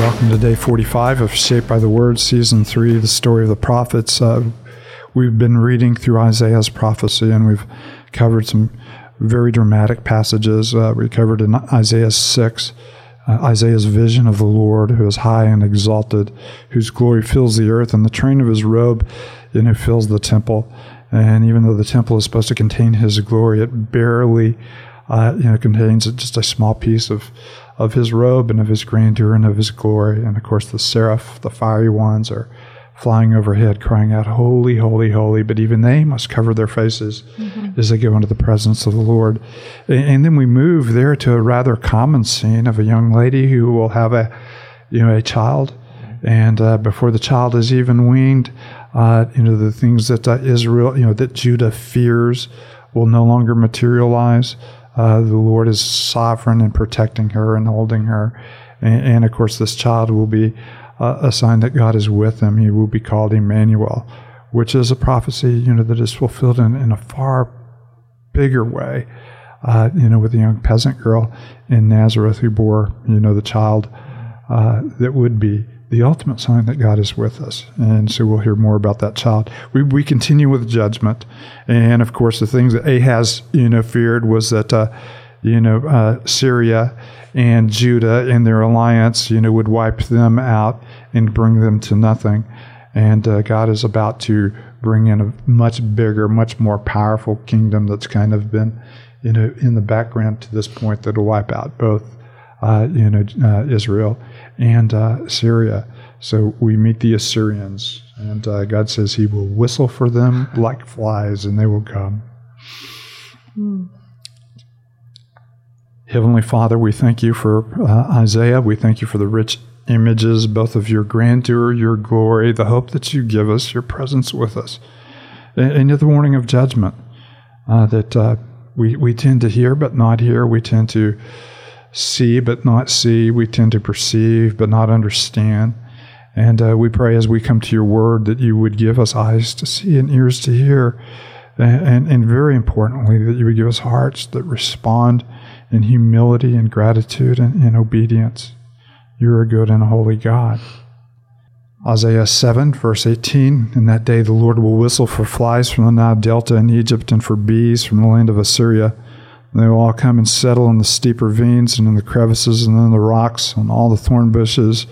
welcome to day 45 of Shaped by the Word, Season 3, the story of the prophets. Uh, we've been reading through Isaiah's prophecy and we've covered some very dramatic passages. Uh, we covered in Isaiah 6. Uh, Isaiah's vision of the Lord, who is high and exalted, whose glory fills the earth, and the train of his robe, you know, fills the temple. And even though the temple is supposed to contain his glory, it barely, uh, you know, contains just a small piece of of his robe and of his grandeur and of his glory. And of course, the seraph, the fiery ones, are flying overhead, crying out, Holy, holy, holy. But even they must cover their faces mm-hmm. as they go into the presence of the Lord. And then we move there to a rather common scene of a young lady who will have a, you know, a child. And uh, before the child is even weaned, uh, you know, the things that uh, Israel, you know, that Judah fears will no longer materialize. Uh, the Lord is sovereign in protecting her and holding her. And, and of course, this child will be uh, a sign that God is with him. He will be called Emmanuel, which is a prophecy, you know, that is fulfilled in, in a far bigger way. Uh, you know, with the young peasant girl in Nazareth who bore, you know, the child uh, that would be the ultimate sign that God is with us. And so we'll hear more about that child. We, we continue with judgment. And of course, the things that Ahaz, you know, feared was that, uh, you know, uh, Syria and Judah and their alliance, you know, would wipe them out and bring them to nothing. And uh, God is about to bring in a much bigger, much more powerful kingdom that's kind of been, you know, in the background to this point that'll wipe out both, you know, uh, Israel and uh, Syria. So we meet the Assyrians, and uh, God says He will whistle for them like flies, and they will come. Mm. Heavenly Father, we thank you for uh, Isaiah. We thank you for the rich images, both of your grandeur, your glory, the hope that you give us, your presence with us, and, the warning of judgment uh, that uh, we, we tend to hear but not hear. We tend to see but not see. We tend to perceive but not understand. And uh, we pray as we come to your word that you would give us eyes to see and ears to hear. And, and, and very importantly, that you would give us hearts that respond in humility and gratitude and in obedience. You are a good and holy God. Isaiah 7, verse 18 In that day the Lord will whistle for flies from the Nile Delta in Egypt and for bees from the land of Assyria. They will all come and settle in the steep ravines and in the crevices and in the rocks, and all the thorn bushes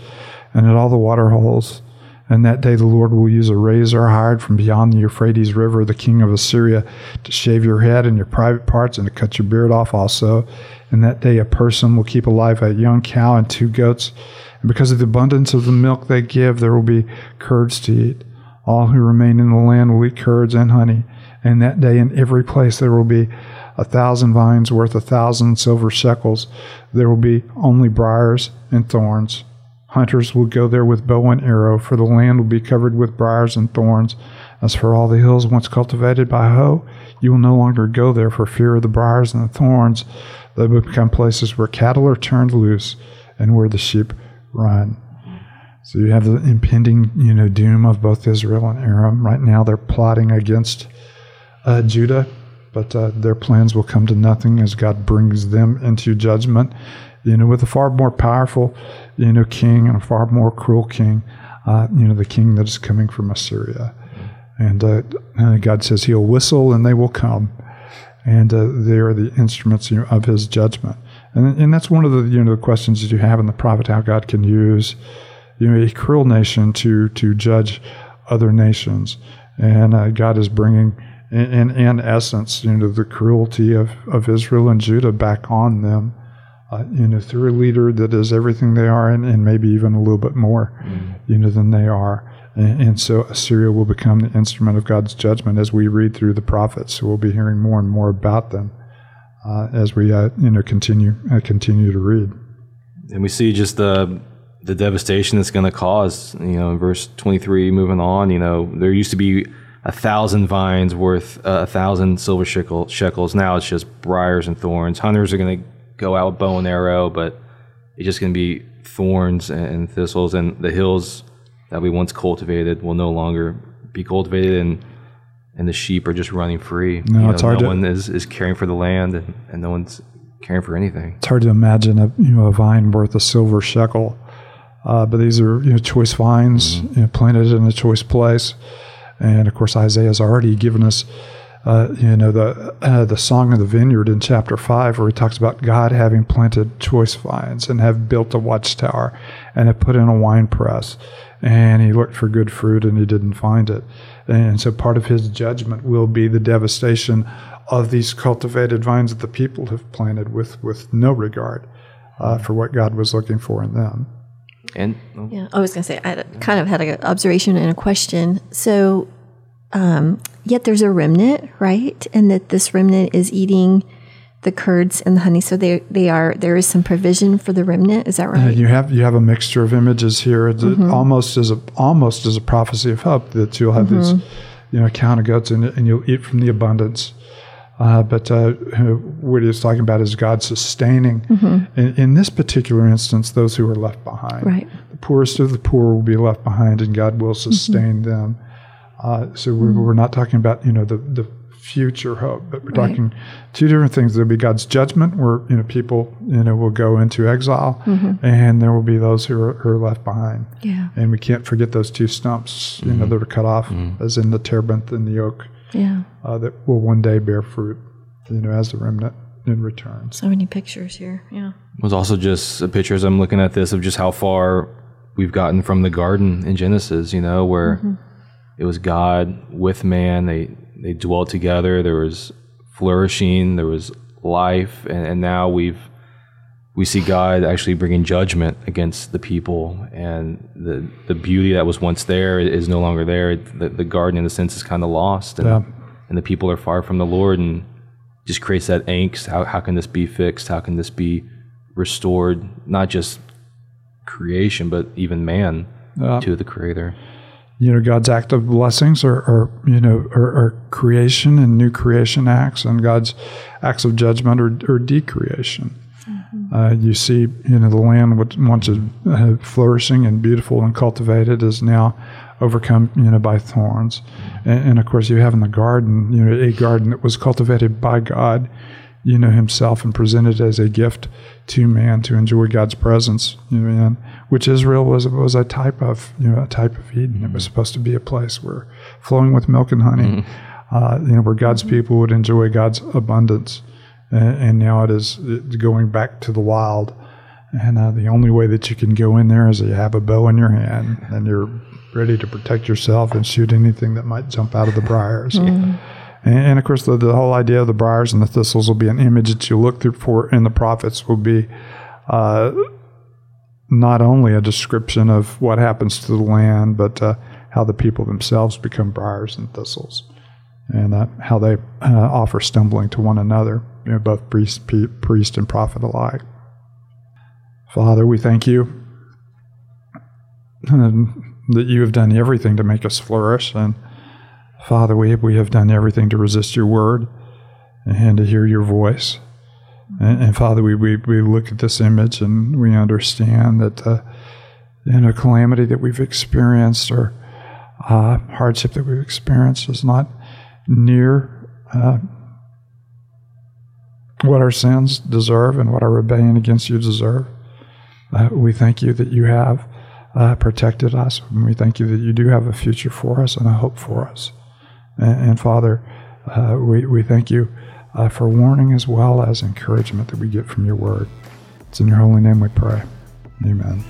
and at all the water holes. And that day the Lord will use a razor hired from beyond the Euphrates River, the king of Assyria, to shave your head and your private parts and to cut your beard off also. And that day a person will keep alive a young cow and two goats. And because of the abundance of the milk they give, there will be curds to eat. All who remain in the land will eat curds and honey. And that day in every place there will be a thousand vines worth a thousand silver shekels. There will be only briars and thorns. Hunters will go there with bow and arrow, for the land will be covered with briars and thorns. As for all the hills once cultivated by hoe, you will no longer go there for fear of the briars and the thorns. They will become places where cattle are turned loose and where the sheep run. So you have the impending, you know, doom of both Israel and Aram. Right now, they're plotting against uh, Judah but uh, their plans will come to nothing as God brings them into judgment. You know, with a far more powerful, you know, king and a far more cruel king. Uh, you know, the king that is coming from Assyria, and uh, God says He'll whistle and they will come, and uh, they are the instruments you know, of His judgment. And and that's one of the you know the questions that you have in the prophet how God can use you know a cruel nation to to judge other nations, and uh, God is bringing in, in, essence, you know, the cruelty of, of Israel and Judah back on them, uh, you know, through a leader that is everything they are and, and maybe even a little bit more, mm. you know, than they are. And, and, so Assyria will become the instrument of God's judgment as we read through the prophets. So we'll be hearing more and more about them uh, as we, uh, you know, continue uh, continue to read. And we see just the the devastation it's going to cause. You know, in verse twenty three, moving on. You know, there used to be a thousand vines worth uh, a thousand silver shekel, shekels. Now it's just briars and thorns. Hunters are going to go out with bow and arrow, but it's just going to be thorns and thistles. And the hills that we once cultivated will no longer be cultivated, and and the sheep are just running free. No, you it's hard. No to, one is, is caring for the land, and, and no one's caring for anything. It's hard to imagine a you know a vine worth a silver shekel Uh, but these are you know choice vines you know, planted in a choice place, and of course Isaiah's already given us uh, you know the uh, the song of the vineyard in chapter five, where he talks about God having planted choice vines and have built a watchtower and have put in a wine press, and he looked for good fruit and he didn't find it, and so part of his judgment will be the devastation of these cultivated vines that the people have planted with with no regard uh, for what God was looking for in them. And Yeah, I was going to say, I had- kind of had an observation and a question. So, um, yet there's a remnant, right? And that this remnant is eating the curds and the honey. So they they are there is some provision for the remnant. Is that Uh, right? you have you have a mixture of images here, that almost as a almost as a prophecy of hope that you'll have these, you know, account of goats and, and you'll eat from the abundance. Uh, but uh, what he's talking about is God sustaining. In, in this particular instance, those who are left behind. Right. The poorest of the poor will be left behind, and God will sustain them. Uh, so we're, we're not talking about you know the the future hope, but we're Right. talking two different things. There'll be God's judgment, where you know people you know will go into exile, and there will be those who are, who are left behind. Yeah. And we can't forget those two stumps, you know, that are cut off, as in the terebinth and the oak, Yeah. uh, that will one day bear fruit, you know, as the remnant in return. So many pictures here. Yeah. It was also just a picture as I'm looking at this of just how far we've gotten from the garden in Genesis, you know, where it was God with man. They they dwelt together. There was flourishing. There was life, and, and now we've we see God actually bringing judgment against the people, and the the beauty that was once there is no longer there. The, the garden, in a sense, is kind of lost, and Yeah. and the people are far from the Lord, and just creates that angst. How how can this be fixed? How can this be restored? Not just creation, but even man Yeah. to the Creator. you know God's active blessings are, are you know are, are creation and new creation acts, and God's acts of judgment are, are decreation. Uh, you see, you know, the land which once is uh, flourishing and beautiful and cultivated is now overcome, you know, by thorns. And, and of course, you have in the garden, you know, a garden that was cultivated by God, you know, Himself and presented as a gift to man to enjoy God's presence, you know, in which Israel was was a type of, you know, a type of Eden. It was supposed to be a place where flowing with milk and honey, uh, you know, where God's people would enjoy God's abundance and, and now it is going back to the wild. And uh, the only way that you can go in there is that you have a bow in your hand and you're ready to protect yourself and shoot anything that might jump out of the briars. And, and of course, the, the whole idea of the briars and the thistles will be an image that you look through for, and the prophets will be uh, not only a description of what happens to the land, but uh, how the people themselves become briars and thistles and uh, how they uh, offer stumbling to one another, you know, both priest, priest and prophet alike. Father, we thank you um, that you have done everything to make us flourish, and Father, we we have done everything to resist your word and to hear your voice. And, and Father, we, we, we look at this image and we understand that uh, in a calamity that we've experienced or uh, hardship that we've experienced is not near uh, what our sins deserve and what our rebellion against you deserve. Uh, we thank you that you have uh, protected us, and we thank you that you do have a future for us and a hope for us. And, and Father, uh, we, we thank you uh, for warning as well as encouragement that we get from your word. It's in your holy name we pray. Amen.